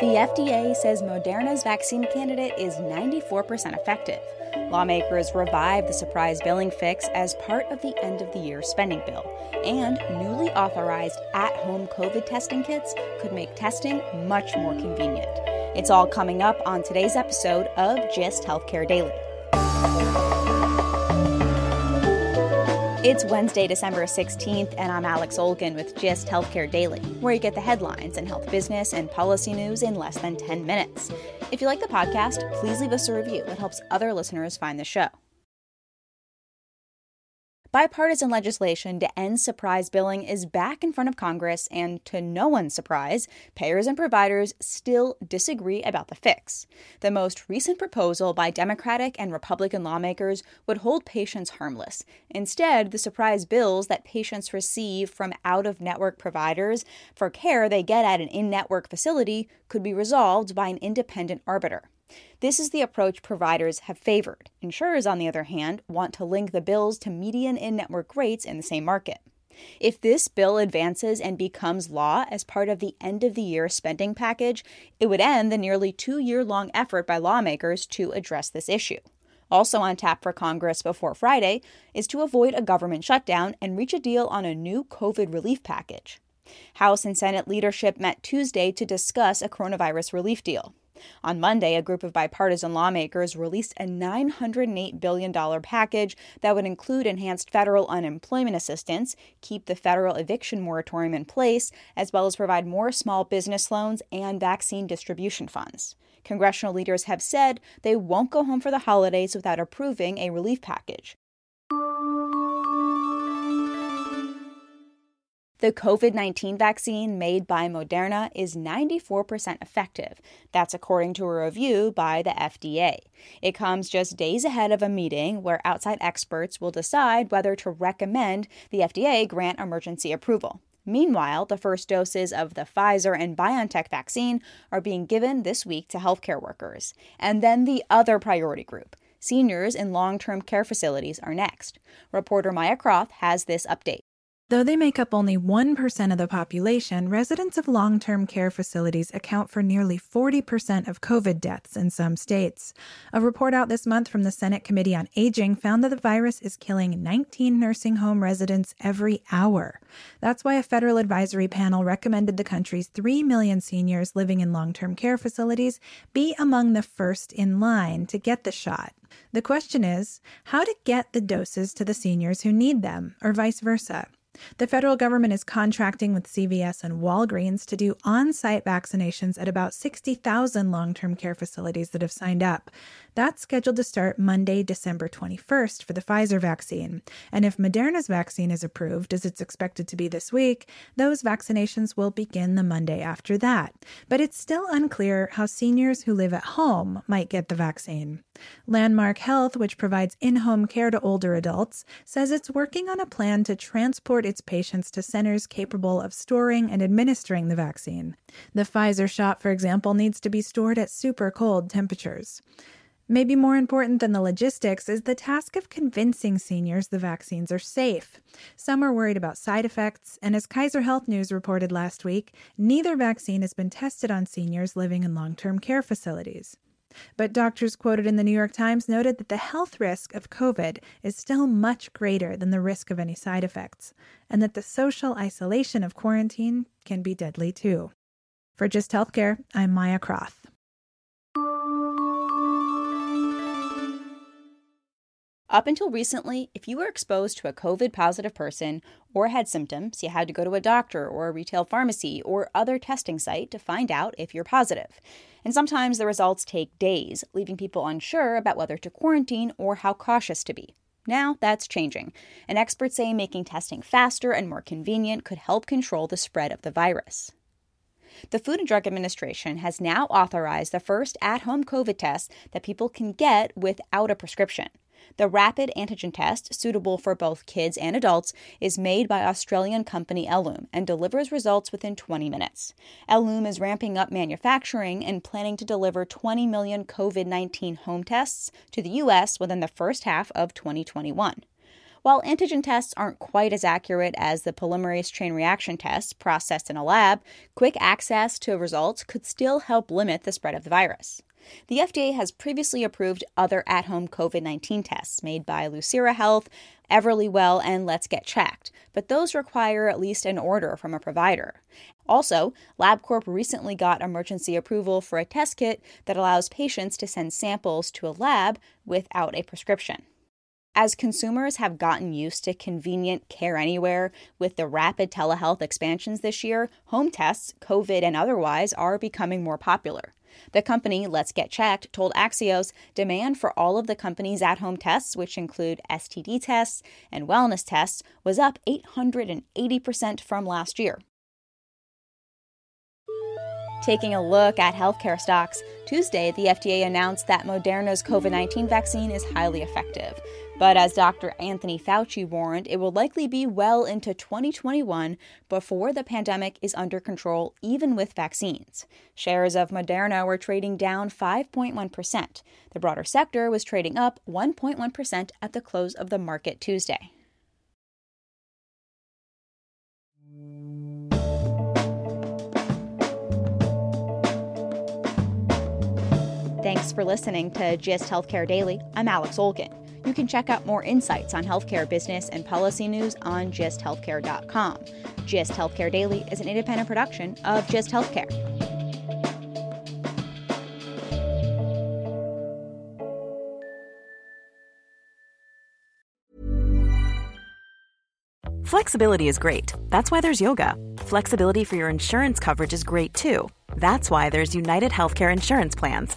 The FDA says Moderna's vaccine candidate is 94% effective. Lawmakers revived the surprise billing fix as part of the end of the year spending bill. And newly authorized at home COVID testing kits could make testing much more convenient. It's all coming up on today's episode of Gist Healthcare Daily. It's Wednesday, December 16th, and I'm Alex Olgin with Gist Healthcare Daily, where you get the headlines and health business and policy news in less than 10 minutes. If you like the podcast, please leave us a review. It helps other listeners find the show. Bipartisan legislation to end surprise billing is back in front of Congress, and to no one's surprise, payers and providers still disagree about the fix. The most recent proposal by Democratic and Republican lawmakers would hold patients harmless. Instead, the surprise bills that patients receive from out of network providers for care they get at an in network facility could be resolved by an independent arbiter. This is the approach providers have favored. Insurers, on the other hand, want to link the bills to median in network rates in the same market. If this bill advances and becomes law as part of the end of the year spending package, it would end the nearly two year long effort by lawmakers to address this issue. Also on tap for Congress before Friday is to avoid a government shutdown and reach a deal on a new COVID relief package. House and Senate leadership met Tuesday to discuss a coronavirus relief deal. On Monday, a group of bipartisan lawmakers released a $908 billion package that would include enhanced federal unemployment assistance, keep the federal eviction moratorium in place, as well as provide more small business loans and vaccine distribution funds. Congressional leaders have said they won't go home for the holidays without approving a relief package. The COVID 19 vaccine made by Moderna is 94% effective. That's according to a review by the FDA. It comes just days ahead of a meeting where outside experts will decide whether to recommend the FDA grant emergency approval. Meanwhile, the first doses of the Pfizer and BioNTech vaccine are being given this week to healthcare workers. And then the other priority group. Seniors in long term care facilities are next. Reporter Maya Croft has this update. Though they make up only 1% of the population, residents of long term care facilities account for nearly 40% of COVID deaths in some states. A report out this month from the Senate Committee on Aging found that the virus is killing 19 nursing home residents every hour. That's why a federal advisory panel recommended the country's 3 million seniors living in long term care facilities be among the first in line to get the shot. The question is how to get the doses to the seniors who need them, or vice versa. The federal government is contracting with CVS and Walgreens to do on site vaccinations at about 60,000 long term care facilities that have signed up. That's scheduled to start Monday, December 21st for the Pfizer vaccine. And if Moderna's vaccine is approved, as it's expected to be this week, those vaccinations will begin the Monday after that. But it's still unclear how seniors who live at home might get the vaccine. Landmark Health, which provides in home care to older adults, says it's working on a plan to transport its patients to centers capable of storing and administering the vaccine. The Pfizer shot, for example, needs to be stored at super cold temperatures. Maybe more important than the logistics is the task of convincing seniors the vaccines are safe. Some are worried about side effects, and as Kaiser Health News reported last week, neither vaccine has been tested on seniors living in long term care facilities. But doctors quoted in the New York Times noted that the health risk of COVID is still much greater than the risk of any side effects, and that the social isolation of quarantine can be deadly too. For Gist Healthcare, I'm Maya Croth. Up until recently, if you were exposed to a COVID positive person or had symptoms, you had to go to a doctor or a retail pharmacy or other testing site to find out if you're positive. And sometimes the results take days, leaving people unsure about whether to quarantine or how cautious to be. Now that's changing, and experts say making testing faster and more convenient could help control the spread of the virus. The Food and Drug Administration has now authorized the first at home COVID test that people can get without a prescription. The rapid antigen test, suitable for both kids and adults, is made by Australian company Ellume and delivers results within 20 minutes. Ellume is ramping up manufacturing and planning to deliver 20 million COVID 19 home tests to the U.S. within the first half of 2021. While antigen tests aren't quite as accurate as the polymerase chain reaction tests processed in a lab, quick access to results could still help limit the spread of the virus. The FDA has previously approved other at home COVID 19 tests made by Lucira Health, Everlywell, and Let's Get Checked, but those require at least an order from a provider. Also, LabCorp recently got emergency approval for a test kit that allows patients to send samples to a lab without a prescription. As consumers have gotten used to convenient care anywhere with the rapid telehealth expansions this year, home tests, COVID and otherwise, are becoming more popular. The company, Let's Get Checked, told Axios demand for all of the company's at home tests, which include STD tests and wellness tests, was up 880% from last year. Taking a look at healthcare stocks, Tuesday the FDA announced that Moderna's COVID 19 vaccine is highly effective. But as Dr. Anthony Fauci warned, it will likely be well into 2021 before the pandemic is under control, even with vaccines. Shares of Moderna were trading down 5.1%. The broader sector was trading up 1.1% at the close of the market Tuesday. Thanks for listening to Gist Healthcare Daily. I'm Alex Olgin. You can check out more insights on healthcare business and policy news on gisthealthcare.com. Gist Healthcare Daily is an independent production of Gist Healthcare. Flexibility is great. That's why there's yoga. Flexibility for your insurance coverage is great too. That's why there's United Healthcare Insurance Plans.